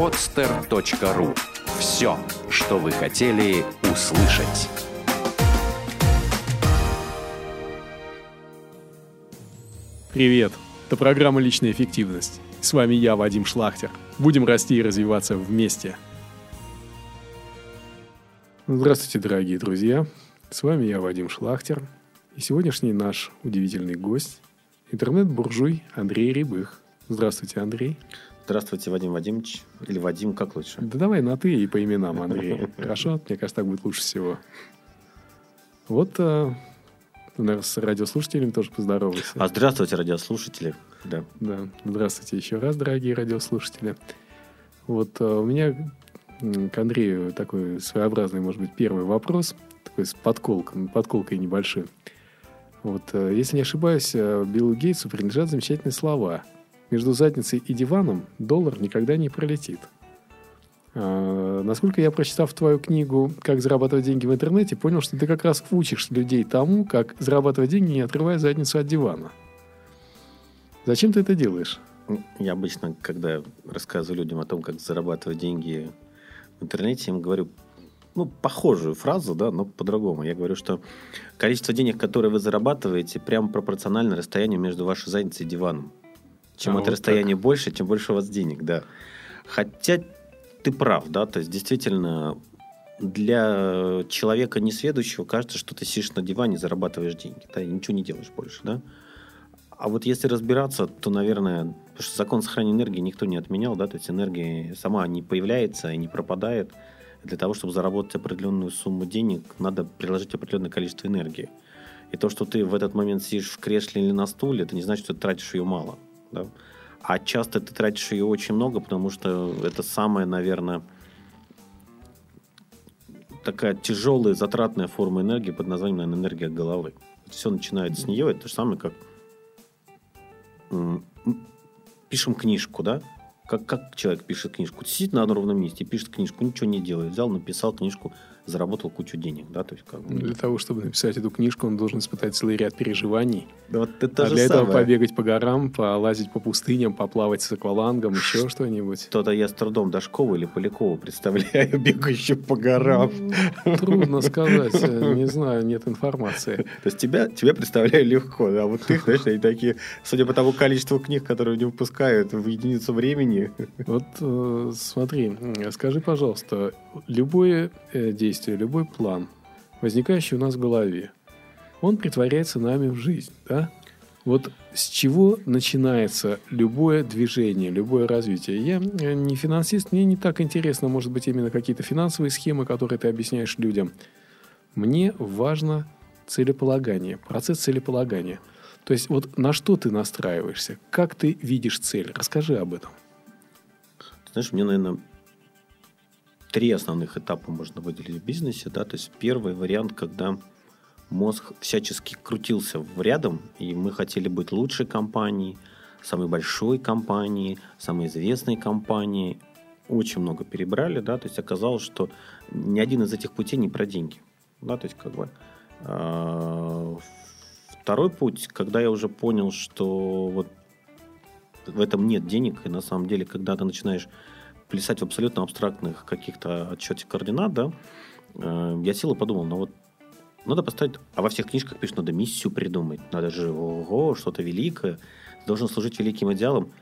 podster.ru Все, что вы хотели услышать. Привет! Это программа «Личная эффективность». С вами я, Вадим Шлахтер. Будем расти и развиваться вместе. Здравствуйте, дорогие друзья. С вами я, Вадим Шлахтер. И сегодняшний наш удивительный гость – интернет-буржуй Андрей Рябых. Здравствуйте, Андрей. Здравствуйте, Вадим Вадимович. Или Вадим, как лучше? Да давай на «ты» и по именам, Андрей. Хорошо? Мне кажется, так будет лучше всего. Вот, э, наверное, с радиослушателями тоже поздоровайся. А здравствуйте, радиослушатели. Да. Да, здравствуйте еще раз, дорогие радиослушатели. Вот э, у меня к Андрею такой своеобразный, может быть, первый вопрос, такой с подколкой, подколкой небольшой. Вот, э, если не ошибаюсь, Биллу Гейтсу принадлежат замечательные слова – между задницей и диваном доллар никогда не пролетит. А, насколько я, прочитав твою книгу «Как зарабатывать деньги в интернете», понял, что ты как раз учишь людей тому, как зарабатывать деньги, не отрывая задницу от дивана. Зачем ты это делаешь? Я обычно, когда рассказываю людям о том, как зарабатывать деньги в интернете, им говорю ну, похожую фразу, да, но по-другому. Я говорю, что количество денег, которые вы зарабатываете, прямо пропорционально расстоянию между вашей задницей и диваном. Чем а, это вот расстояние так. больше, тем больше у вас денег, да. Хотя ты прав, да, то есть действительно для человека несведущего кажется, что ты сидишь на диване, зарабатываешь деньги, да, и ничего не делаешь больше, да. А вот если разбираться, то, наверное, потому что закон сохранения энергии никто не отменял, да, то есть энергия сама не появляется и не пропадает. Для того, чтобы заработать определенную сумму денег, надо приложить определенное количество энергии. И то, что ты в этот момент сидишь в кресле или на стуле, это не значит, что ты тратишь ее мало. Да? А часто ты тратишь ее очень много, потому что это самая, наверное, такая тяжелая, затратная форма энергии под названием, наверное, энергия головы. Все начинается с нее. Это то же самое, как пишем книжку, да? Как, как человек пишет книжку? Сидит на одном ровном месте, пишет книжку, ничего не делает. Взял, написал книжку, заработал кучу денег, да, то есть как бы... Для того, чтобы написать эту книжку, он должен испытать целый ряд переживаний. Да вот это а же для самое. этого побегать по горам, полазить по пустыням, поплавать с аквалангом, еще что-нибудь. То-то я с трудом Дашкова или Полякова представляю, бегающих по горам. Трудно сказать, э, не знаю, нет информации. То есть тебя, тебя представляю легко, а вот ты, знаешь, они такие, судя по тому количеству книг, которые они выпускают в единицу времени. Вот э, смотри, скажи, пожалуйста, любое э, действие, любой план, возникающий у нас в голове, он притворяется нами в жизнь, да? Вот с чего начинается любое движение, любое развитие? Я э, не финансист, мне не так интересно, может быть, именно какие-то финансовые схемы, которые ты объясняешь людям. Мне важно целеполагание, процесс целеполагания. То есть вот на что ты настраиваешься, как ты видишь цель? Расскажи об этом. Знаешь, мне, наверное, три основных этапа можно выделить в бизнесе. Да? То есть первый вариант, когда мозг всячески крутился в рядом, и мы хотели быть лучшей компанией, самой большой компанией, самой известной компанией. Очень много перебрали, да, то есть оказалось, что ни один из этих путей не про деньги. Да, то есть как бы а, второй путь, когда я уже понял, что вот в этом нет денег, и на самом деле, когда ты начинаешь плясать в абсолютно абстрактных каких-то отчете координат, да, э, я сел и подумал, ну вот надо поставить, а во всех книжках пишут, надо миссию придумать, надо же, ого, что-то великое, должен служить великим идеалом.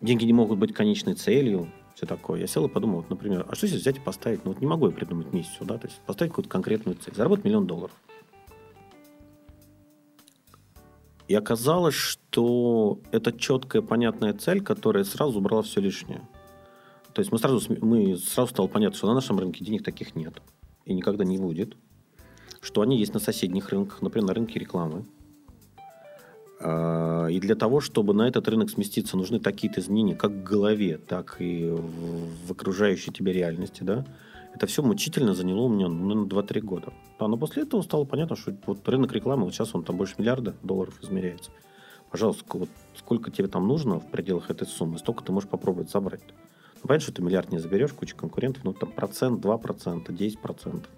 Деньги не могут быть конечной целью, все такое. Я сел и подумал, вот, например, а что здесь взять и поставить? Ну вот не могу я придумать миссию, да, то есть поставить какую-то конкретную цель, заработать миллион долларов. И оказалось, что это четкая, понятная цель, которая сразу убрала все лишнее. То есть мы сразу, мы сразу стало понятно, что на нашем рынке денег таких нет и никогда не будет. Что они есть на соседних рынках, например, на рынке рекламы. А, и для того, чтобы на этот рынок сместиться, нужны такие-то изменения как в голове, так и в окружающей тебе реальности. Да? Это все мучительно заняло у меня ну, 2-3 года. Да, но после этого стало понятно, что вот рынок рекламы, вот сейчас он там больше миллиарда долларов измеряется. Пожалуйста, вот сколько тебе там нужно в пределах этой суммы, столько ты можешь попробовать забрать. Ну, понятно, что ты миллиард не заберешь, куча конкурентов, ну, там процент, два процента, десять процентов.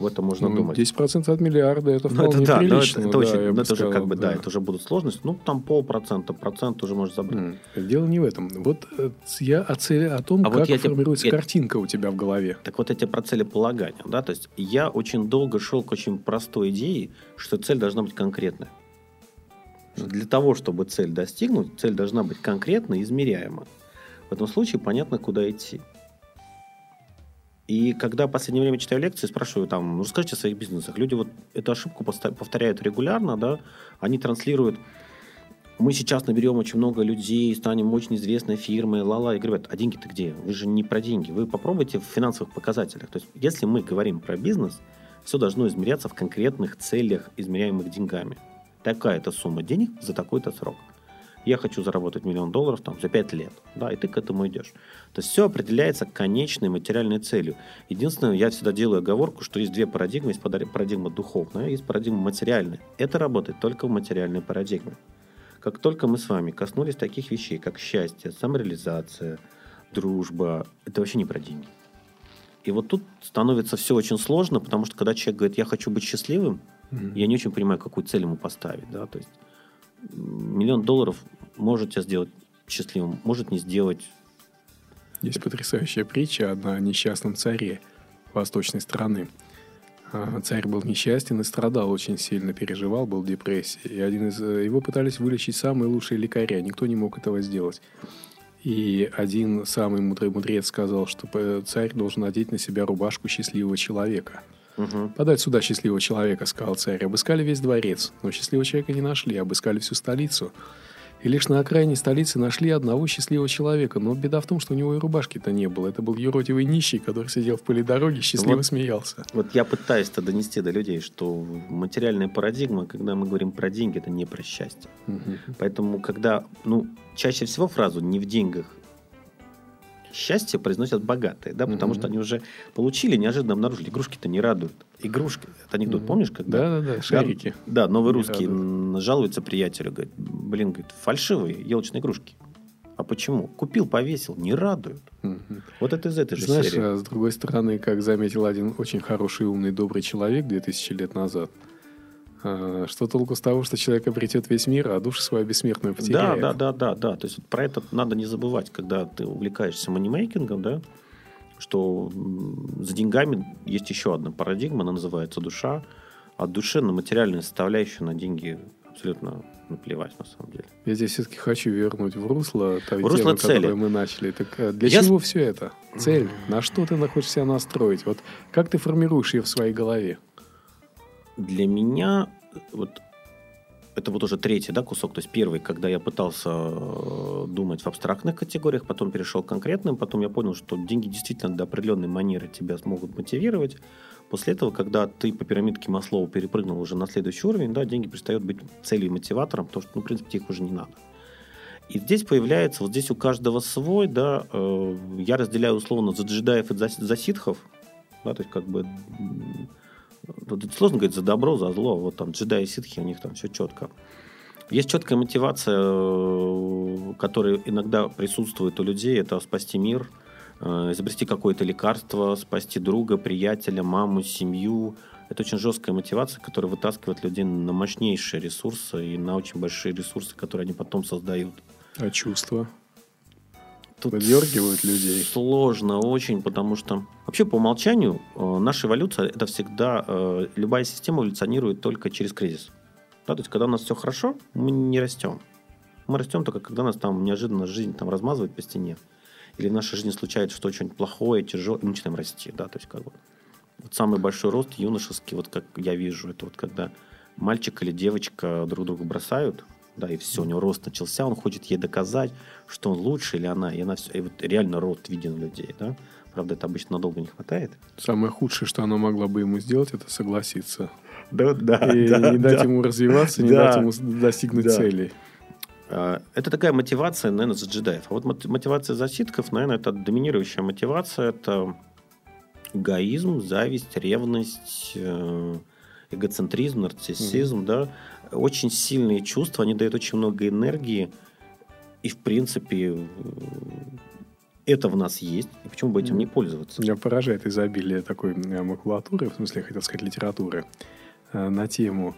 В этом можно Ну, думать. 10% от миллиарда это Ну, вполне это да, но прилично. это, это да, очень, я ну, это уже сказал, как бы, да. это уже будут сложности. Ну, там полпроцента, процент уже можешь забрать. М, Дело не в этом. Вот э, я о цели, о том, А вот как я тебе- формируется я- картинка у тебя в голове. Так вот эти про целеполагания, да, то есть я очень долго шел к очень простой идее, что цель должна быть конкретная. Для того, чтобы цель достигнуть, цель должна быть конкретна и измеряема. В этом случае понятно, куда идти. И когда в последнее время читаю лекции, спрашиваю там, ну расскажите о своих бизнесах. Люди вот эту ошибку повторяют регулярно, да, они транслируют, мы сейчас наберем очень много людей, станем очень известной фирмой, ла-ла. Я говорю, ребят, а деньги-то где? Вы же не про деньги. Вы попробуйте в финансовых показателях. То есть, если мы говорим про бизнес, все должно измеряться в конкретных целях, измеряемых деньгами. Такая-то сумма денег за такой-то срок. Я хочу заработать миллион долларов там, за 5 лет. Да, и ты к этому идешь. То есть все определяется конечной материальной целью. Единственное, я всегда делаю оговорку, что есть две парадигмы. Есть парадигма духовная, есть парадигма материальная. Это работает только в материальной парадигме. Как только мы с вами коснулись таких вещей, как счастье, самореализация, дружба, это вообще не про деньги. И вот тут становится все очень сложно, потому что когда человек говорит, я хочу быть счастливым, Мгм. я не очень понимаю, какую цель ему поставить. Да? То есть миллион долларов может тебя сделать счастливым, может не сделать. Есть потрясающая притча одна о несчастном царе восточной страны. А, Царь был несчастен и страдал очень сильно, переживал, был в депрессии. И один из э, его пытались вылечить самые лучшие лекаря, никто не мог этого сделать. И один самый мудрый мудрец сказал, что э, царь должен надеть на себя рубашку счастливого человека. Мгм. Подать сюда счастливого человека, сказал царь. Обыскали весь дворец, но счастливого человека не нашли, обыскали всю столицу. И лишь на окраине столицы нашли одного счастливого человека. Но беда в том, что у него и рубашки-то не было. Это был юродивый нищий, который сидел в поле дороги, счастливо Вот. смеялся. Вот я пытаюсь это донести до людей, что материальная парадигма, когда мы говорим про деньги, это не про счастье. Мгм. Поэтому, когда, ну, чаще всего фразу «не в деньгах счастье» произносят богатые, да, потому Мгм. что они уже получили, неожиданно обнаружили, игрушки-то не радуют. Игрушки. Это анекдот, Мгм. помнишь, когда? Да-да-да, шарики. Да, новый Не русский радуют. м, жалуется приятелю, говорит, блин, говорит, фальшивые елочные игрушки. А почему? Купил, повесил, не радуют. Мгм. Вот это из этой же Знаешь, серии. а с другой стороны, как заметил один очень хороший, умный, добрый человек 2000 лет назад, что толку с того, что человек обретет весь мир, а душу свою бессмертную Да, потеряет? да, да, да, да. То есть вот про это надо не забывать, когда ты увлекаешься манимейкингом, да, что за деньгами есть еще одна парадигма, она называется душа. От души на материальную составляющую, на деньги абсолютно наплевать на самом деле. Я здесь все-таки хочу вернуть в русло той В русло темы, цели. мы начали. Так э, для Я чего все это? Цель. На что ты хочешь себя настроить? Вот как ты формируешь ее в своей голове? Для меня э, вот это вот уже третий да, кусок. То есть первый, когда я пытался э, думать в абстрактных категориях, потом перешел к конкретным, потом я понял, что деньги действительно до определенной манеры тебя смогут мотивировать. После этого, когда ты по пирамидке Маслоу перепрыгнул уже на следующий уровень, да, деньги перестают быть целью и мотиватором, потому что, ну, в принципе, их уже не надо. И здесь появляется, вот здесь у каждого свой, да, э, я разделяю условно за джедаев и за, за ситхов, да, то есть как бы тут сложно говорить за добро, за зло, вот там джедаи и ситхи, у них там все четко. Есть четкая мотивация, э, которая иногда присутствует у людей, это спасти мир, э, изобрести какое-то лекарство, спасти друга, приятеля, маму, семью. Это очень жесткая мотивация, которая вытаскивает людей на мощнейшие ресурсы и на очень большие ресурсы, которые они потом создают. А чувства? Тут Подергивают людей. Сложно очень, потому что вообще по умолчанию э, наша эволюция это всегда э, любая система эволюционирует только через кризис. Да, то есть когда у нас все хорошо, мы не растем. Мы растем только когда нас там неожиданно жизнь там размазывает по стене. Или в нашей жизни случается что-то очень плохое, тяжелое, и мы начинаем расти. Да, то есть как бы вот самый большой рост юношеский, вот как я вижу, это вот когда мальчик или девочка друг друга бросают, да, и все, у него рост начался, он хочет ей доказать, что он лучше или она, и она все, и вот реально рост виден у людей, да. Правда, это обычно надолго не хватает. Самое худшее, что она могла бы ему сделать, это согласиться. Да, да, И не дать ему развиваться, не Да. дать ему достигнуть Да. целей. А, Это такая мотивация, наверное, за джедаев. А вот мот- мотивация за ситков, наверное, это доминирующая мотивация. Это эгоизм, зависть, ревность, э, эгоцентризм, нарциссизм, да. Очень сильные чувства, они дают очень много энергии. И, в принципе, это в нас есть. И почему бы этим не пользоваться? Меня поражает изобилие такой э, макулатуры, в смысле, я хотел сказать, литературы, э, на тему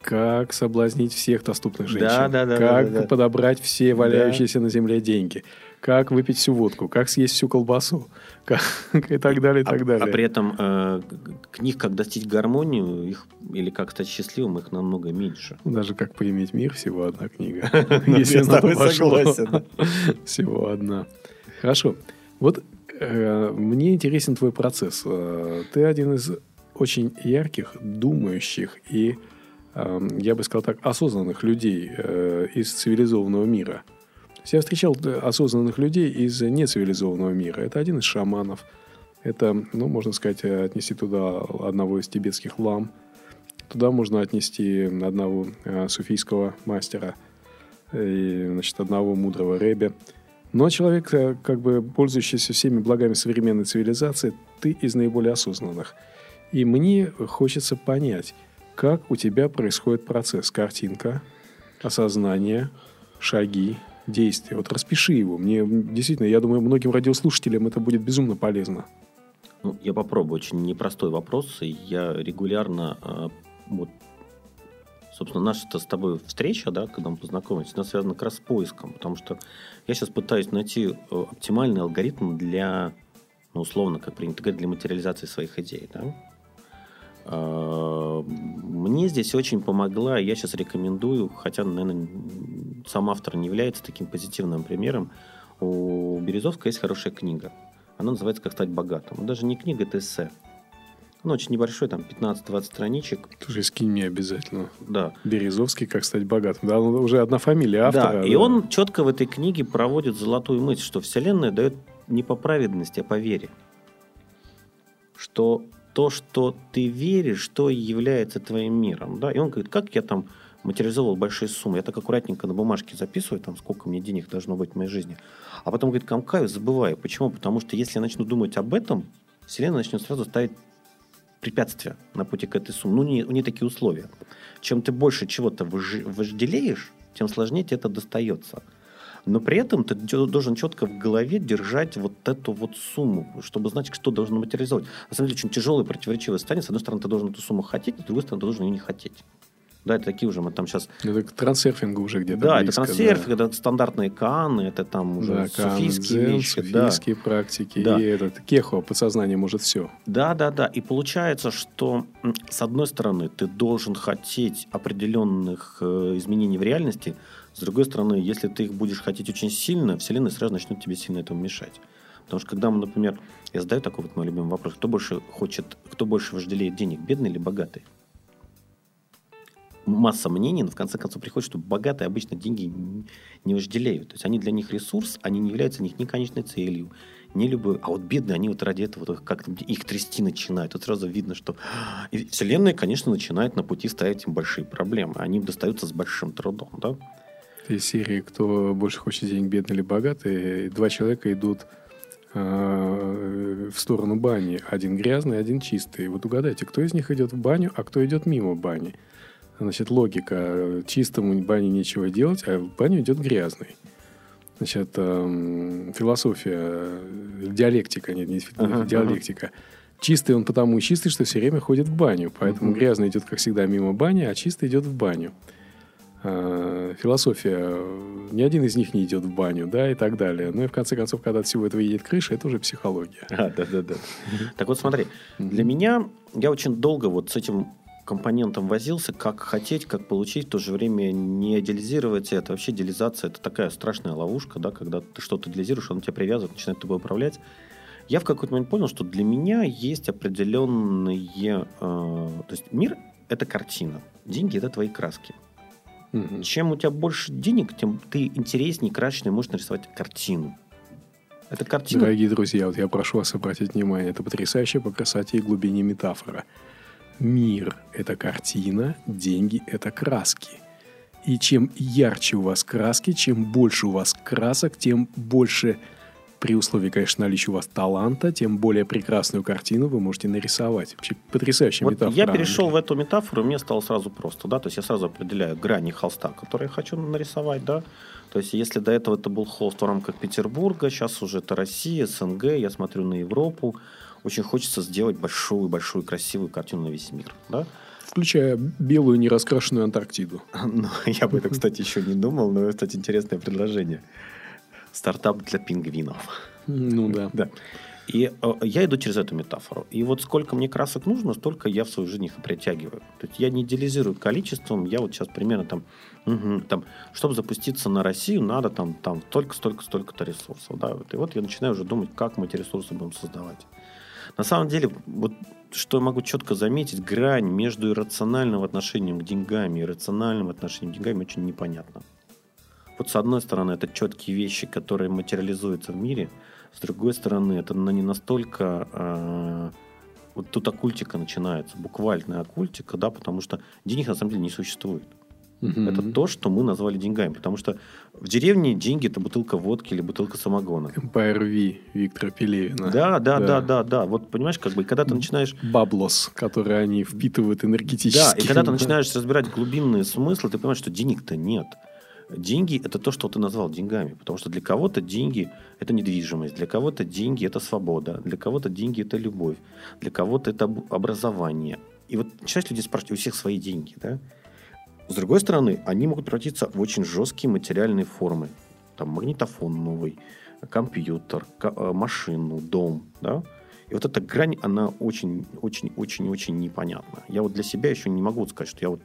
как соблазнить всех доступных женщин, Да, да, да, как да, да. подобрать все валяющиеся на земле деньги, как выпить всю водку, как съесть всю колбасу, как, и так далее, и так а, далее. а при этом э, книг, как достичь гармонию, их, или как стать счастливым, их намного меньше. Даже как поиметь мир, всего одна книга. Если я с тобой согласен. Всего одна. Хорошо. Вот э, мне интересен твой процесс. Э, Ты один из очень ярких, думающих и, э, я бы сказал так, осознанных людей э, из цивилизованного мира. Я встречал э, осознанных людей из нецивилизованного мира. Это один из шаманов. Это, ну, можно сказать, э, отнести туда одного из тибетских лам. Туда можно отнести одного э, суфийского мастера и, значит, одного мудрого рэбе. Но человек, как бы пользующийся всеми благами современной цивилизации, ты из наиболее осознанных. И мне хочется понять, как у тебя происходит процесс. Картинка, осознание, шаги, действия. Вот распиши его. Мне действительно, я думаю, многим радиослушателям это будет безумно полезно. Ну, я попробую. Очень непростой вопрос. Я регулярно, э, вот, собственно, наша с тобой встреча, да, когда мы познакомились, она связана как раз с поиском. Потому что я сейчас пытаюсь найти э, оптимальный алгоритм для, ну, условно, как принято говорить, для материализации своих идей. Да? Э, Мне здесь очень помогла, я сейчас рекомендую, хотя, наверное, сам автор не является таким позитивным примером, у Березовской есть хорошая книга. Она называется «Как стать богатым». Даже не книга, это эссе. Она очень небольшой, там 15-20 страничек. Слушай, скинь мне обязательно. Да. Березовский, как стать богатым. Да, ну, уже одна фамилия автора. да, и он четко в этой книге проводит золотую мысль, что Вселенная дает не по праведности, а по вере. Что то, что ты веришь, то и является твоим миром. Да? И он говорит, как я там материализовал большие суммы. Я так аккуратненько на бумажке записываю, там, сколько мне денег должно быть в моей жизни. А потом, говорит, комкаю, забываю. Почему? Потому что если я начну думать об этом, Вселенная начнет сразу ставить препятствия на пути к этой сумме. Ну, не, у нее такие условия. Чем ты больше чего-то вожделеешь, тем сложнее тебе это достается. Но при этом ты должен четко в голове держать вот эту вот сумму, чтобы знать, что должно материализовать. На самом деле, очень тяжелое противоречивое состояние. С одной стороны, ты должен эту сумму хотеть, с другой стороны, ты должен ее не хотеть. Да, это такие уже мы там сейчас... Это к трансерфингу уже где-то Да, близко, это трансерфинг, это стандартные каны, это там уже Да, кан, суфийские дзен, вещи. да. суфийские практики. Да. И этот кехо, подсознание может все. Да, да, да. И получается, что с одной стороны ты должен хотеть определенных э, изменений в реальности, с другой стороны, если ты их будешь хотеть очень сильно, Вселенная сразу начнет тебе сильно этому мешать. Потому что когда мы, например, я задаю такой вот мой любимый вопрос, кто больше хочет, кто больше вожделеет денег, бедный или богатый? Масса мнений, но в конце концов приходит, что богатые обычно деньги не- вожделеют. То есть они для них ресурс, они не являются них ни конечной целью, не любой. А вот бедные, они вот ради этого вот как-то их трясти начинают. Тут сразу видно, что и Вселенная, конечно, начинает на пути ставить им большие проблемы. Они им достаются с большим трудом, да? Из серии «Кто больше хочет денег, бедный или богатый?» Два человека идут э, в сторону бани. Один грязный, один чистый. Вот угадайте, кто из них идет в баню, а кто идет мимо бани. Значит, логика. Чистому в бане нечего делать, а в баню идет грязный. Значит, эм, философия, э, диалектика, нет, не Ага, диалектика. Чистый он потому и чистый, что все время ходит в баню. Поэтому Мгм. грязный идет, как всегда, мимо бани, а чистый идет в баню. Э, Философия. э, Ни один из них не идет в баню, да, и так далее. Ну и в конце концов, когда от всего этого едет крыша, это уже психология. А, да, да, да. Так вот, смотри, для меня, я очень долго вот с этим компонентом возился, как хотеть, как получить, в то же время не идеализировать это. Вообще идеализация – это такая страшная ловушка, да, когда ты что-то идеализируешь, он тебя привязывает, начинает тобой управлять. Я в какой-то момент понял, что для меня есть определенные... э, то есть мир – это картина, деньги – это твои краски. Мгм. Чем у тебя больше денег, тем ты интереснее, красочнее можешь нарисовать картину. Это картина Дорогие друзья, вот я прошу вас обратить внимание, это потрясающая по красоте и глубине метафора. Мир – это картина, деньги – это краски. И чем ярче у вас краски, чем больше у вас красок, тем больше, при условии, конечно, наличия у вас таланта, тем более прекрасную картину вы можете нарисовать. Вообще потрясающая Вот метафора. я перешел в эту метафору, и мне стало сразу просто, да, то есть я сразу определяю грани холста, которые я хочу нарисовать, да, То есть, если до этого это был холст в рамках Петербурга, сейчас уже это Россия, СНГ, я смотрю на Европу, очень хочется сделать большую-большую красивую картину на весь мир. Да? Включая белую нераскрашенную Антарктиду. Ну, я об этом, кстати, еще не думал, но, кстати, интересное предложение. Стартап для пингвинов. Ну да. Да. И э, я иду через эту метафору. И вот сколько мне красок нужно, столько я в свою жизнь их притягиваю. То есть я не идеализирую количеством. Я вот сейчас примерно там, угу, там чтобы запуститься на Россию, надо там, там столько, столько, столько-то ресурсов. Да? Вот. И вот я начинаю уже думать, как мы эти ресурсы будем создавать. На самом деле, вот что я могу четко заметить, грань между иррациональным отношением к деньгам и иррациональным отношением к деньгам очень непонятна. Вот с одной стороны, это четкие вещи, которые материализуются в мире, с другой стороны, это не настолько... Э, вот тут оккультика начинается, буквальная оккультика, да, потому что денег на самом деле не существует. Угу. Это то, что мы назвали деньгами. Потому что в деревне деньги это бутылка водки или бутылка самогона. Empire V Виктора Пелевина. Да, да, да, да, да, да. Вот понимаешь, как бы, когда ты начинаешь... Баблос, который они впитывают энергетически. Да, и когда ты начинаешь разбирать глубинные смыслы, ты понимаешь, что денег-то нет. Деньги – это то, что ты назвал деньгами. Потому что для кого-то деньги – это недвижимость, для кого-то деньги – это свобода, для кого-то деньги – это любовь, для кого-то это образование. И вот часть людей спрашивают, у всех свои деньги, да? С другой стороны, они могут превратиться в очень жесткие материальные формы. Там магнитофон новый, компьютер, э, машину, дом, да? И вот эта грань, она очень-очень-очень-очень непонятна. Я вот для себя еще не могу сказать, что я вот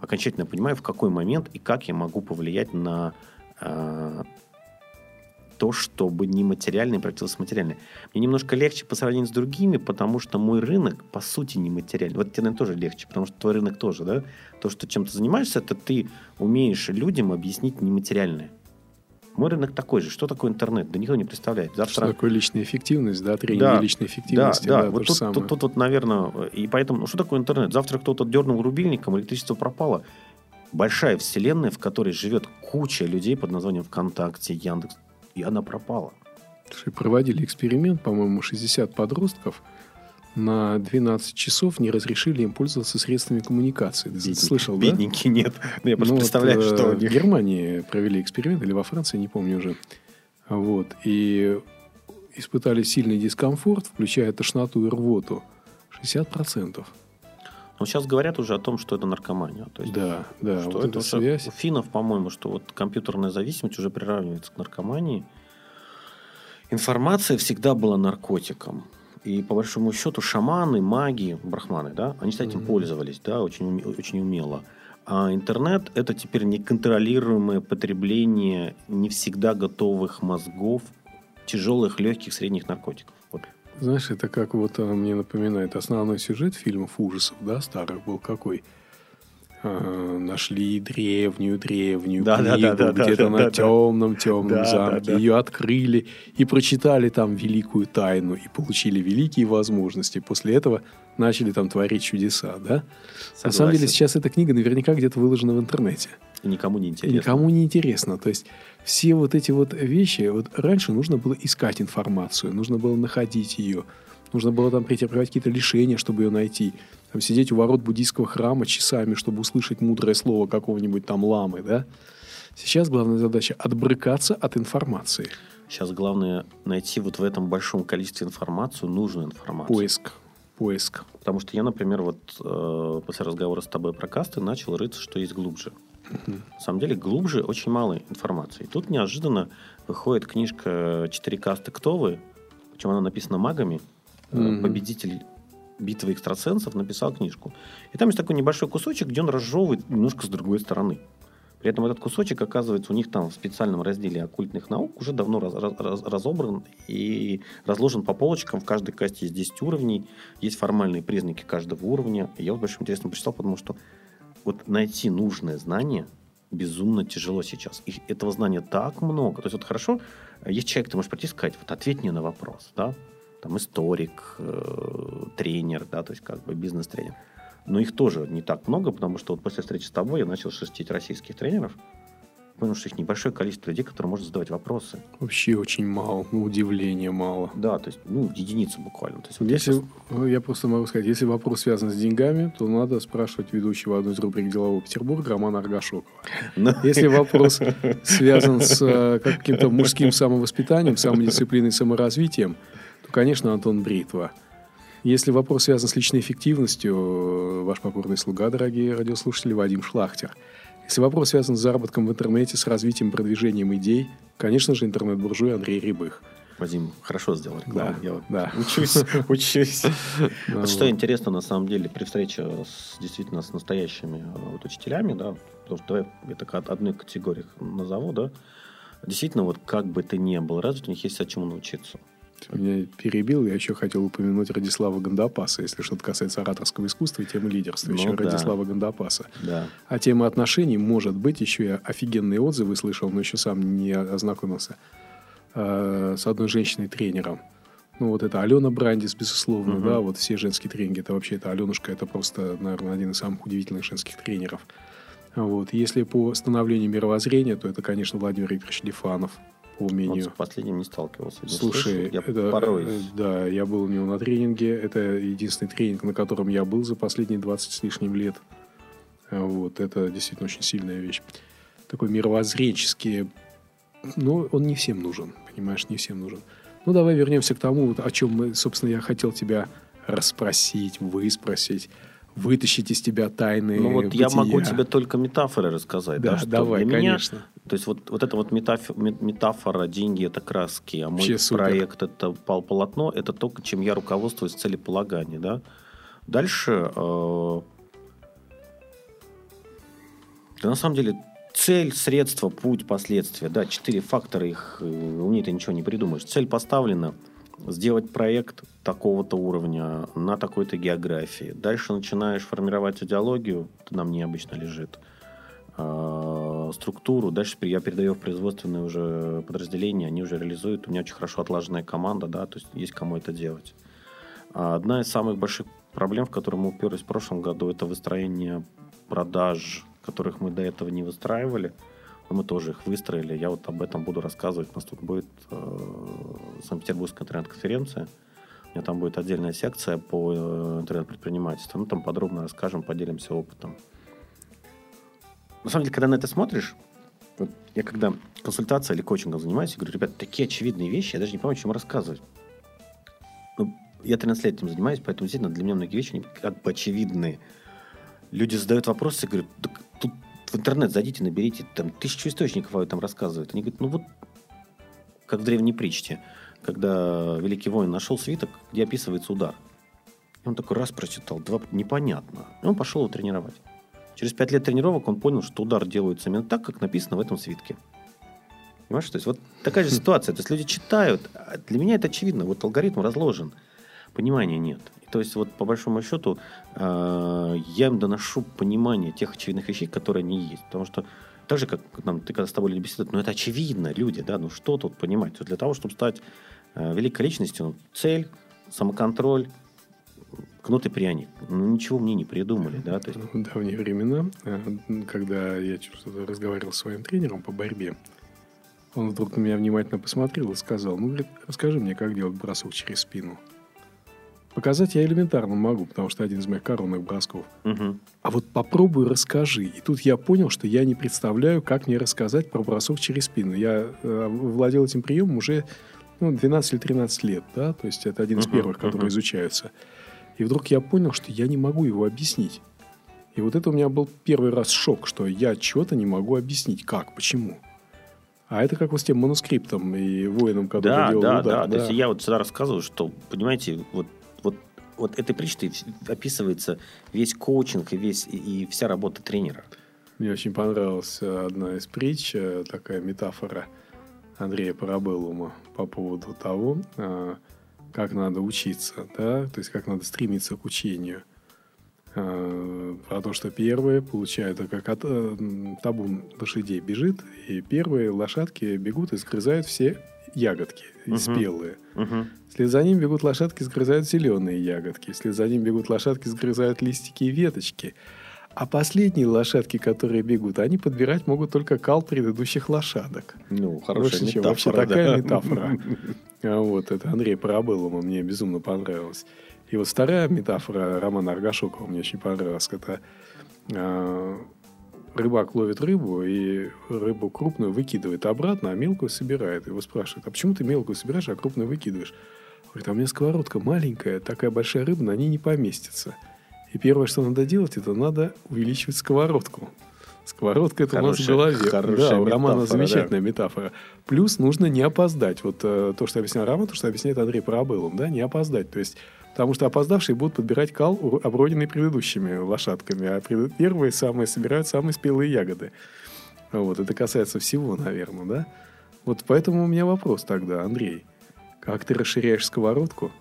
окончательно понимаю, в какой момент и как я могу повлиять на э, то, чтобы нематериальное превратилось в материальное. Мне немножко легче по сравнению с другими, потому что мой рынок, по сути, не материальный. Вот тебе, наверное, тоже легче, потому что твой рынок тоже, да? То, что чем ты занимаешься, это ты умеешь людям объяснить нематериальное. Мой рынок такой же. Что такое интернет? Да никто не представляет. Завтра... Что такое личная эффективность, да, тренинг да, личной эффективности. Да, да, да вот тут, тут, тут вот, наверное, и поэтому, ну, что такое интернет? Завтра кто-то дернул рубильником, электричество пропало. Большая вселенная, в которой живет куча людей под названием ВКонтакте, Яндекс, и она пропала. Проводили эксперимент, по-моему, 60 подростков – на 12 часов не разрешили им пользоваться средствами коммуникации. Ты Бедненький, слышал, бедненький, да? нет. Ну, я просто ну, представляю, вот, что... В Германии провели эксперимент, или во Франции, не помню уже. Вот. И испытали сильный дискомфорт, включая тошноту и рвоту. 60%. Но сейчас говорят уже о том, что это наркомания. То есть, да, да, что вот это связь. У финнов, по-моему, что вот компьютерная зависимость уже приравнивается к наркомании. Информация всегда была наркотиком. И по большому счету шаманы, маги, брахманы, да, они, кстати, этим mm-hmm. пользовались, да, очень, очень умело. А интернет – это теперь неконтролируемое потребление не всегда готовых мозгов, тяжелых, легких, средних наркотиков. Знаешь, это как вот мне напоминает основной сюжет фильмов ужасов, да, старых был какой – Э, нашли древнюю-древнюю да, книгу да, да, где-то на да, темном-темном да, замке. Ее открыли и прочитали там великую тайну и получили великие возможности. После этого начали там творить чудеса, да? Согласен. На самом деле сейчас эта книга наверняка где-то выложена в интернете. И никому не интересно. Никому не интересно. То есть все вот эти вот вещи, вот раньше нужно было искать информацию, нужно было находить ее, нужно было там претерпевать какие-то лишения, чтобы ее найти там, сидеть у ворот буддийского храма часами, чтобы услышать мудрое слово какого-нибудь там ламы, да? Сейчас главная задача – отбрыкаться от информации. Сейчас главное найти вот в этом большом количестве информацию нужную информацию. Поиск. Поиск. Потому что я, например, вот э, после разговора с тобой про касты начал рыться, что есть глубже. Uh-huh. На самом деле глубже очень мало информации. И тут неожиданно выходит книжка «Четыре касты. Кто вы?», причем она написана магами. Uh-huh. Победитель битвы экстрасенсов написал книжку. И там есть такой небольшой кусочек, где он разжевывает немножко с другой стороны. При этом этот кусочек, оказывается, у них там в специальном разделе оккультных наук уже давно раз, раз, разобран и разложен по полочкам. В каждой касте есть 10 уровней, есть формальные признаки каждого уровня. И я вот большим интересом прочитал, потому что вот найти нужное знание безумно тяжело сейчас. И этого знания так много. То есть вот хорошо, есть человек, ты можешь прийти и сказать, вот ответь мне на вопрос, да, там историк, э, тренер, да, то есть как бы бизнес-тренер. Но их тоже не так много, потому что вот после встречи с тобой я начал шерстить российских тренеров. понял, что их небольшое количество людей, которые можно задавать вопросы. Вообще очень мало, удивление мало. Да, то есть, ну, единицы буквально. То есть, вот Если, ну, я просто могу сказать, если вопрос связан с деньгами, то надо спрашивать ведущего одной из рубрик «Делового Петербурга» Романа Аргашокова. Ну, Если вопрос связан с э, каким-то мужским самовоспитанием, самодисциплиной, саморазвитием, конечно, Антон Бритва. Если вопрос связан с личной эффективностью, ваш покорный слуга, дорогие радиослушатели, Вадим Шлахтер. Если вопрос связан с заработком в интернете, с развитием, продвижением идей, конечно же, интернет-буржуй Андрей Рябых. Вадим хорошо сделал рекламу. Да, Я да. учусь, учусь. Вот Что интересно, на самом деле, при встрече с, действительно с настоящими э, вот, учителями, да, потому что давай я так одной категории назову, да, действительно, вот как бы ты ни был развит, у них есть от чему научиться. Ты меня перебил, я еще хотел упомянуть Радислава Гандапаса, если что-то касается ораторского искусства и темы лидерства. Ну еще да. Радислава Гандапаса. Да. А тема отношений, может быть, еще я офигенные отзывы слышал, но еще сам не ознакомился э, с одной женщиной-тренером. Ну, вот это Алена Брандис, безусловно, Мгм. да, вот все женские тренинги, это вообще, это Аленушка, это просто, наверное, один из самых удивительных женских тренеров. Вот. Если по становлению мировоззрения, то это, конечно, Владимир Викторович Лифанов по Вот умению с последним не сталкивался. не Слушай, слышал. я это, порой... э, да, я был у него на тренинге. Это единственный тренинг, на котором я был за последние 20 с лишним лет. А Вот, это действительно очень сильная вещь. Такой мировоззренческий. Но он не всем нужен, понимаешь, не всем нужен. Ну, давай вернемся к тому, вот о чем, мы, собственно, я хотел тебя расспросить, выспросить, вытащить из тебя тайны Ну вот я бытия. могу тебе только метафоры рассказать. Да, Да, что давай, для меня- конечно. То есть вот, вот эта вот метаф- ме- метафора, деньги это краски, а мой Вообще проект это пол- полотно, это то, чем я руководствуюсь в целеполагании. Да? Дальше, э, да на самом деле цель, средство, путь, последствия, да, четыре фактора, их э, умнее ты ничего не придумаешь. Цель поставлена сделать проект такого-то уровня на такой-то географии. Дальше начинаешь формировать идеологию, это нам необычно лежит, э, структуру. Дальше я передаю в производственное уже подразделение, они уже реализуют. У меня очень хорошо отлаженная команда, да, то есть есть кому это делать. А Одна из самых больших проблем, в которые мы уперлись в прошлом году, это выстроение продаж, которых мы до этого не выстраивали. Но мы тоже их выстроили. Я вот об этом буду рассказывать. У нас тут будет э, Санкт-Петербургская интернет-конференция. У меня там будет отдельная секция по э, интернет-предпринимательству. Ну, там подробно расскажем, поделимся опытом. На самом деле, когда на это смотришь, вот я когда консультацией или коучингом занимаюсь, я говорю, ребят, такие очевидные вещи, я даже не понимаю, чем рассказывать. Ну, я 13 лет этим занимаюсь, поэтому действительно для меня многие вещи они как бы очевидные. Люди задают вопросы, я говорю, «Так тут в интернет зайдите, наберите, там тысячу источников об этом рассказывают. Они говорят, ну вот, как в древней притче, когда великий воин нашел свиток, где описывается удар. И он такой раз прочитал, два, непонятно. И он пошел его тренировать. Через пять лет тренировок он понял, что удар делается именно так, как написано в этом свитке. Понимаешь? То есть вот такая же ситуация. То есть люди читают. а Для меня это очевидно. Вот алгоритм разложен. Понимания нет. То есть вот по большому счету э, я им доношу понимание тех очевидных вещей, которые они есть. Потому что так же, как нам, ты когда с тобой люди беседуют, ну это очевидно, люди, да, ну что тут понимать? То есть для того, чтобы стать э, великой личностью, ну, цель, самоконтроль, кнут и пряник. Ну ничего мне не придумали, да, то есть В давние времена, э, когда я разговаривал с своим тренером по борьбе, он вдруг на меня внимательно посмотрел и сказал, ну, говорит, расскажи мне, как делать бросок через спину. Показать я элементарно могу, потому что один из моих коронных бросков. Мгм. А вот попробуй расскажи. И тут я понял, что я не представляю, как мне рассказать про бросок через спину. Я э, владел этим приемом уже ну, 12 или 13 лет, да, то есть это один из Мгм, первых, которые мгм. изучаются. И вдруг я понял, что я не могу его объяснить. И вот это у меня был первый раз шок, что я чего-то не могу объяснить. Как? Почему? А это как вот с тем манускриптом и воином, который Да, делал да, удар. да. То есть я вот всегда рассказываю, что, понимаете, вот, вот, вот этой притчей описывается весь коучинг и, весь, и, вся работа тренера. Мне очень понравилась одна из притч, э, такая метафора Андрея Парабеллума по поводу того, э, как надо учиться, да, то есть как надо стремиться к учению. Э, Про то, что первые получают, как от- э, табун лошадей бежит, и первые лошадки бегут и сгрызают все ягодки Мгм. спелые. Мгм. Вслед за ним бегут лошадки, сгрызают зеленые ягодки. Вслед за ним бегут лошадки, сгрызают листики и веточки. А последние лошадки, которые бегут, они подбирать могут только кал предыдущих лошадок. Ну, хорошая Больше метафора, Вообще да. такая метафора. А Вот, это Андрей Парабеллума мне безумно понравилось. И вот вторая метафора Романа Аргашокова мне очень понравилась. Это а, рыбак ловит рыбу, и рыбу крупную выкидывает обратно, а мелкую собирает. Его спрашивают, а почему ты мелкую собираешь, а крупную выкидываешь? Говорит, а у меня сковородка маленькая, такая большая рыба на ней не поместится. И первое, что надо делать, это надо увеличивать сковородку. Сковородка это у нас в Хорошая- голове. хорошая да, у Романа метафора, замечательная метафора. Плюс нужно не опоздать. Вот э, то, что объяснял Роман, то, что объясняет Андрей Парабеллум, да, не опоздать. То есть, потому что опоздавшие будут подбирать кал, оброденный предыдущими лошадками, а пред- первые самые собирают самые спелые ягоды. Вот, это касается всего, наверное, да? Вот поэтому у меня вопрос тогда, Андрей. Как ты расширяешь сковородку?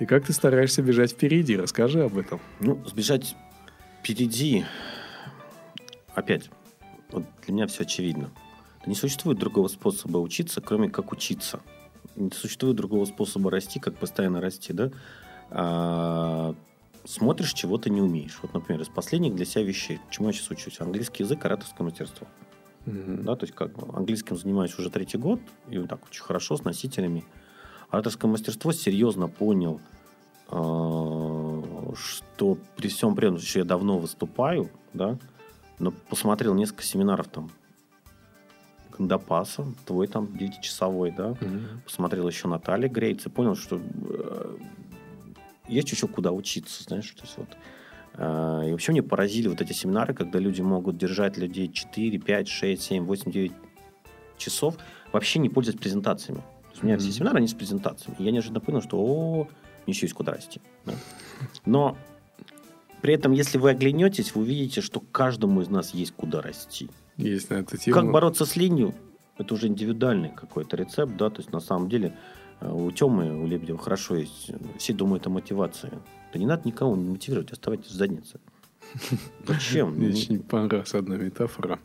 И как ты стараешься бежать впереди? Расскажи об этом. Ну, сбежать впереди, опять, вот для меня все очевидно. Не существует другого способа учиться, кроме как учиться. Не существует другого способа расти, как постоянно расти, да? А, смотришь, чего ты не умеешь. Вот, например, из последних для себя вещей, чему я сейчас учусь? Английский язык, ораторское мастерство. Да, то есть как бы английским занимаюсь уже третий год, и так очень хорошо с носителями. Ораторское мастерство серьезно понял, э, что при всем при этом, что я давно выступаю, да, но посмотрел несколько семинаров там Гандапаса, твой там 9-часовой, да, посмотрел еще Наталья Грейц и понял, что э, есть еще куда учиться, знаешь, то есть вот э, и вообще мне поразили вот эти семинары, когда люди могут держать людей 4, 5, 6, 7, 8, 9 часов, вообще не пользуясь презентациями. У меня все семинары, они с презентациями. Я неожиданно понял, что о, еще есть куда расти. да. Но при этом, если вы оглянетесь, вы увидите, что каждому из нас есть куда расти. Есть на эту тему. Как бороться с ленью? Это уже индивидуальный какой-то рецепт, да, то есть на самом деле э, у Темы, у Лебедева хорошо есть. Все думают о мотивации. Да не надо никого не мотивировать, оставайтесь в заднице. Зачем? Мне очень понравилась одна метафора.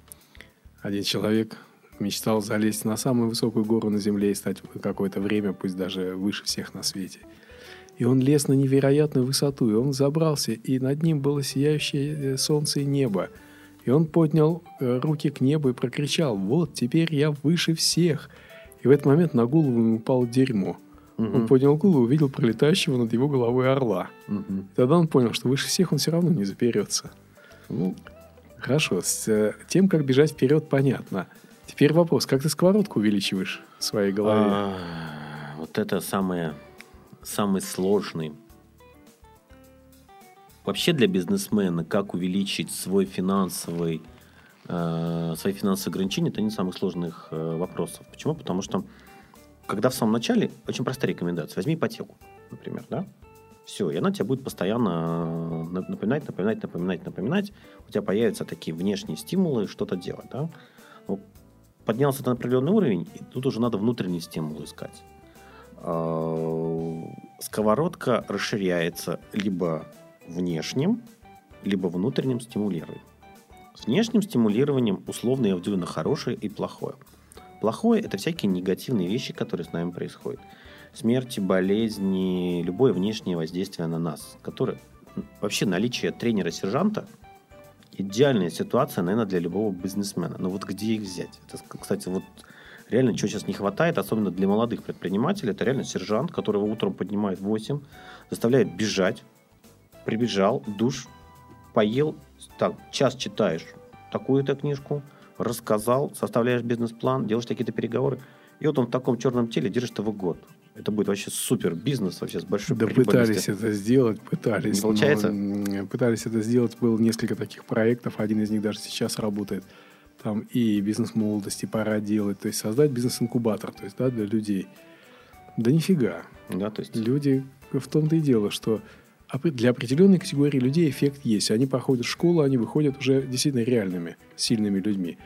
Один человек мечтал залезть на самую высокую гору на Земле и стать какое-то время, пусть даже выше всех на свете. И он лез на невероятную высоту, и он забрался, и над ним было сияющее э, солнце и небо. И он поднял э, руки к небу и прокричал, вот, теперь я выше всех. И в этот момент на голову ему упало дерьмо. Он Мгм. поднял голову и увидел пролетающего над его головой орла. Мгм. Тогда он понял, что выше всех он все равно не заберется. Ну, Хорошо, с э, тем, как бежать вперед, понятно. Теперь вопрос, как ты сковородку увеличиваешь в своей голове? А, Вот это самое, самый сложный. Вообще для бизнесмена, как увеличить свой финансовый, э, свои финансовые ограничения, это из самых сложных э, вопросов. Почему? Потому что, когда в самом начале, очень простая рекомендация. Возьми ипотеку, например, да? Все, и она тебе будет постоянно э, напоминать, напоминать, напоминать, напоминать. У тебя появятся такие внешние стимулы что-то делать, да? Поднялся на определенный уровень, и тут уже надо внутренний стимул искать. А, Сковородка расширяется либо внешним, либо внутренним стимулированием. С внешним стимулированием условно я делю на хорошее и плохое. Плохое – это всякие негативные вещи, которые с нами происходят. Смерти, болезни, любое внешнее воздействие на нас, которое вообще наличие тренера-сержанта идеальная ситуация, наверное, для любого бизнесмена. Но вот где их взять? Это, кстати, вот реально, чего сейчас не хватает, особенно для молодых предпринимателей, это реально сержант, которого утром поднимает в 8, заставляет бежать, прибежал, душ, поел, так, час читаешь такую-то книжку, рассказал, составляешь бизнес-план, делаешь какие-то переговоры, и вот он в таком черном теле держит его год. Это будет вообще супер бизнес, вообще с большой Да пытались это сделать, пытались. Не получается? но, пытались это сделать, было несколько таких проектов, один из них даже сейчас работает. Там и бизнес молодости пора делать, то есть создать бизнес-инкубатор, то есть, да, для людей. Да нифига. Да, то есть Люди в том-то и дело, что для определенной категории людей эффект есть. Они проходят школу, они выходят уже действительно реальными, сильными людьми.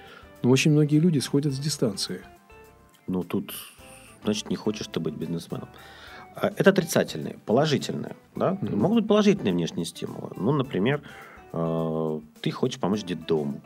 Но очень многие люди сходят с дистанции. Ну, тут, значит, не хочешь ты быть бизнесменом. А, Это отрицательные, положительные. Да? Мгм. Могут быть положительные внешние стимулы. Ну, например, э, ты хочешь помочь детдому,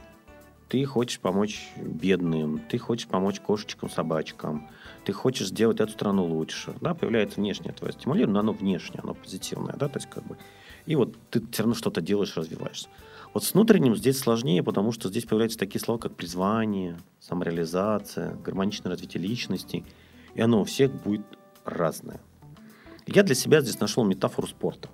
ты хочешь помочь бедным, ты хочешь помочь кошечкам, собачкам, ты хочешь сделать эту страну лучше. Да? Появляется внешнее твое стимулирование, но оно внешнее, оно позитивное. Да? То есть, как бы... И вот ты все равно что-то делаешь, развиваешься. Вот с внутренним здесь сложнее, потому что здесь появляются такие слова, как призвание, самореализация, гармоничное развитие личности. И оно у всех будет разное. Я для себя здесь нашел метафору спорта.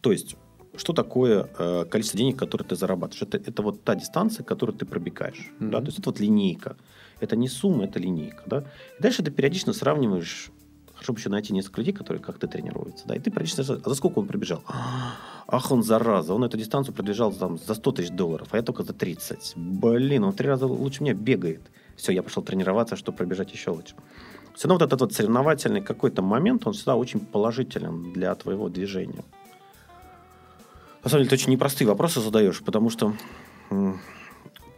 То есть, что такое э, количество денег, которое ты зарабатываешь? Это, это вот та дистанция, которую ты пробегаешь. Mm-hmm. Да? То есть, это вот линейка. Это не сумма, это линейка. Да? И дальше ты периодично сравниваешь Хорошо бы еще найти несколько людей, которые как ты тренируются. Да, и ты практически... А за сколько он пробежал? Ах, он зараза. Он эту дистанцию пробежал там, за 100 тысяч долларов, а я только за 30. Блин, он три раза лучше меня бегает. Все, я пошел тренироваться, чтобы пробежать еще лучше. Все равно вот этот вот соревновательный какой-то момент, он всегда очень положителен для твоего движения. На самом деле, ты очень непростые вопросы задаешь, потому что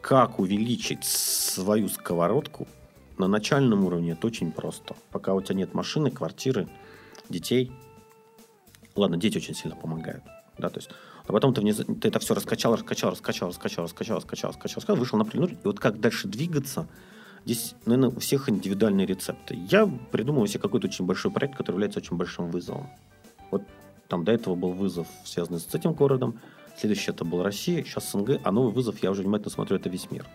как увеличить свою сковородку – на начальном уровне это очень просто. Пока у тебя нет машины, квартиры, детей. Ладно, дети очень сильно помогают. Да, то есть, а потом ты, ты это все раскачал, раскачал, раскачал, раскачал, раскачал, раскачал, раскачал, раскачал вышел на пленер, и вот как дальше двигаться, здесь, наверное, у всех индивидуальные рецепты. Я придумываю себе какой-то очень большой проект, который является очень большим вызовом. Вот там до этого был вызов, связанный с этим городом, следующий это был Россия, сейчас СНГ, а новый вызов, я уже внимательно смотрю, это весь мир.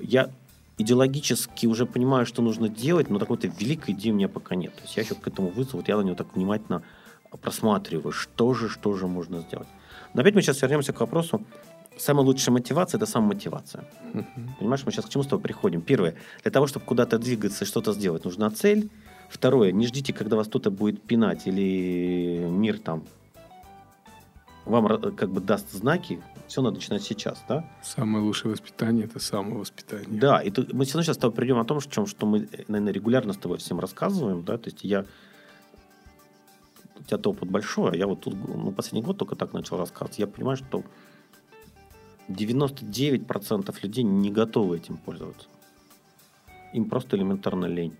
Я идеологически уже понимаю, что нужно делать, но такой-то великой идеи у меня пока нет. То есть я еще к этому вызову, вот я на него так внимательно просматриваю, что же, что же можно сделать. Но опять мы сейчас вернемся к вопросу, самая лучшая мотивация – это самомотивация. Uh-huh. Понимаешь, мы сейчас к чему с тобой приходим? Первое, для того, чтобы куда-то двигаться и что-то сделать, нужна цель. Второе, не ждите, когда вас кто-то будет пинать или мир там вам э, как бы даст знаки, все надо начинать сейчас, да? Самое лучшее воспитание – это самовоспитание. Да, и ты, мы все равно сейчас с тобой придем о том, что, что мы, наверное, регулярно с тобой всем рассказываем, да, то есть я у тебя-то опыт большой, а я вот тут, ну, последний год только так начал рассказывать. Я понимаю, что 99% людей не готовы этим пользоваться. Им просто элементарно лень.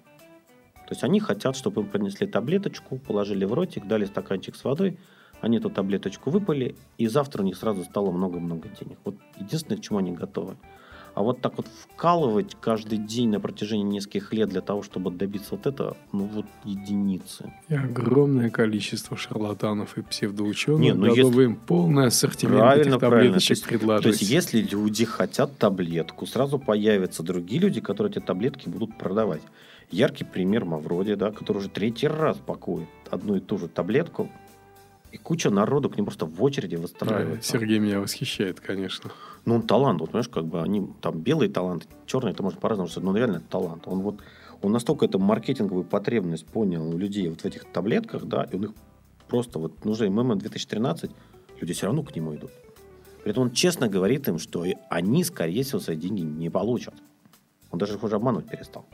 То есть они хотят, чтобы им принесли таблеточку, положили в ротик, дали стаканчик с водой – они эту таблеточку выпали, и завтра у них сразу стало много-много денег. Вот единственное, к чему они готовы. А вот так вот вкалывать каждый день на протяжении нескольких лет для того, чтобы добиться вот этого, ну вот единицы. И огромное количество шарлатанов и псевдоученых Не, ну готовы если... им полный ассортимент правильно, этих таблеточек правильно. предложить. То есть, если люди хотят таблетку, сразу появятся другие люди, которые эти таблетки будут продавать. Яркий пример Мавроди, да, который уже третий раз пакует одну и ту же таблетку – и куча народу к нему просто в очереди выстраивается. Да, Сергей меня восхищает, конечно. Ну, он талант. Вот, понимаешь, как бы они там белый талант, черный, это может по-разному, но он реально талант. Он вот он настолько эту маркетинговую потребность понял у людей вот в этих таблетках, да, и у них просто вот ну, уже ММ 2013, люди все равно к нему идут. При этом он честно говорит им, что они, скорее всего, свои деньги не получат. Он даже их уже обманывать перестал.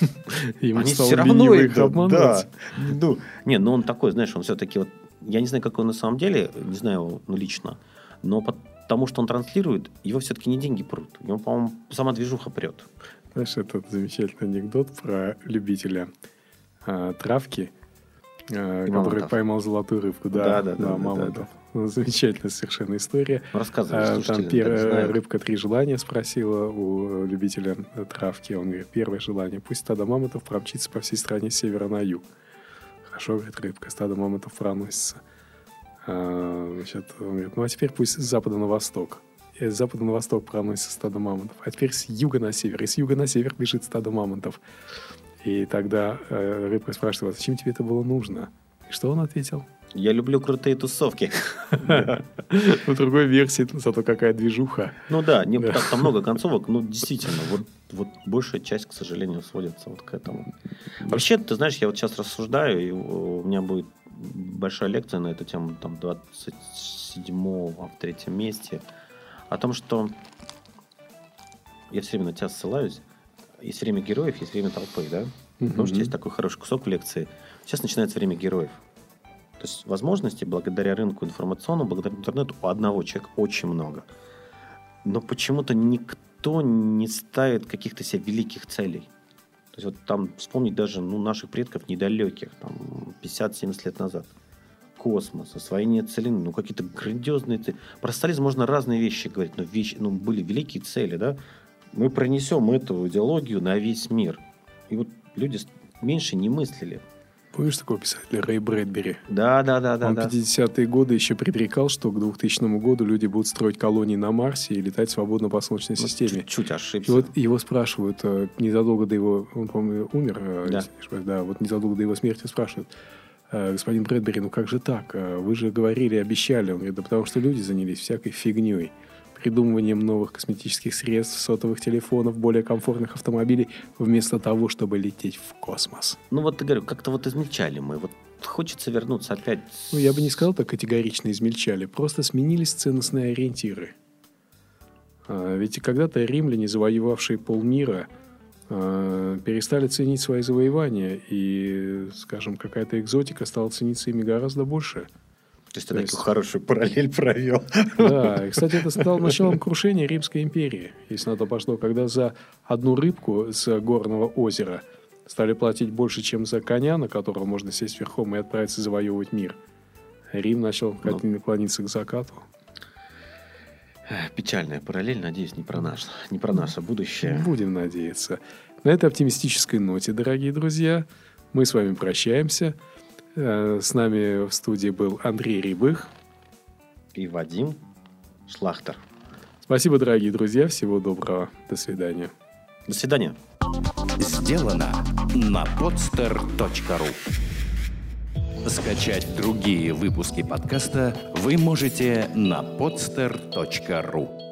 Ему Они все равно их обманывать. Да. Ну, не, ну он такой, знаешь, он все-таки вот я не знаю, как он на самом деле, не знаю его ну, лично, но потому что он транслирует, его все-таки не деньги прут. Его, по-моему, сама движуха прет. Знаешь, этот замечательный анекдот про любителя а, травки, а, который поймал золотую рыбку. Да, да, да. да, да мамонтов. Да, да. Ну, замечательная совершенно история. Ну, рассказывай, а, Там первая рыбка три желания спросила у любителя травки. Он говорит, первое желание, пусть стадо мамонтов промчится по всей стране с севера на юг. Хорошо, говорит рыбка, стадо мамонтов проносится. А, значит, он говорит, ну а теперь пусть с запада на восток. И с запада на восток проносится стадо мамонтов. А теперь с юга на север. И с юга на север бежит стадо мамонтов. И тогда э, рыбка спрашивает, зачем тебе это было нужно? И что он ответил? Я люблю крутые тусовки. В другой версии, зато какая движуха. Ну да, там много концовок, но действительно, вот, вот большая часть, к сожалению, сводится вот к этому. Вообще, ты знаешь, я вот сейчас рассуждаю, и у меня будет большая лекция на эту тему, там, 27-го в третьем месте, о том, что я все время на тебя ссылаюсь, есть время героев, есть время толпы, да? Потому что есть такой хороший кусок лекции. Сейчас начинается время героев. То есть возможностей благодаря рынку информационному, благодаря интернету у одного человека очень много. Но почему-то никто не ставит каких-то себе великих целей. То есть вот там вспомнить даже ну, наших предков недалеких, там 50-70 лет назад. Космос, освоение целины, ну какие-то грандиозные цели. Про социализм можно разные вещи говорить, но вещи, ну, были великие цели, да. Мы пронесем эту идеологию на весь мир. И вот люди меньше не мыслили. Помнишь такого писателя Рэй Брэдбери? Да, да, да, да. Он да. 50-е годы еще предрекал, что к 2000 году люди будут строить колонии на Марсе и летать свободно по Солнечной Ну, системе. Чуть-чуть И ошибся. вот его спрашивают э, незадолго до его, он, по-моему, умер, э, Да. ошибаюсь, да, вот незадолго до его смерти спрашивают, «Э, господин Брэдбери, ну как же так? Вы же говорили, обещали. Он говорит, да потому что люди занялись всякой фигней. Придумыванием новых косметических средств, сотовых телефонов, более комфортных автомобилей, вместо того, чтобы лететь в космос. Ну вот, говорю, как-то вот измельчали мы. Вот хочется вернуться опять... Ну, я бы не сказал так категорично измельчали, просто сменились ценностные ориентиры. А, Ведь когда-то римляне, завоевавшие полмира, а, перестали ценить свои завоевания, и, скажем, какая-то экзотика стала цениться ими гораздо больше. То есть ты такую хорошую параллель провел. Да, и, кстати, это стало началом крушения Римской империи, если на то пошло, когда за одну рыбку с горного озера стали платить больше, чем за коня, на которого можно сесть верхом и отправиться завоевывать мир. Рим начал Ну. клониться к закату. Печальная параллель, надеюсь, не про наш, не про наше будущее. Будем надеяться. На этой оптимистической ноте, дорогие друзья, мы с вами прощаемся. Э, С нами в студии был Андрей Рябых. И Вадим Шлахтер. Спасибо, дорогие друзья. Всего доброго. До свидания. До свидания. Сделано на podster.ru Скачать другие выпуски подкаста вы можете на podster.ru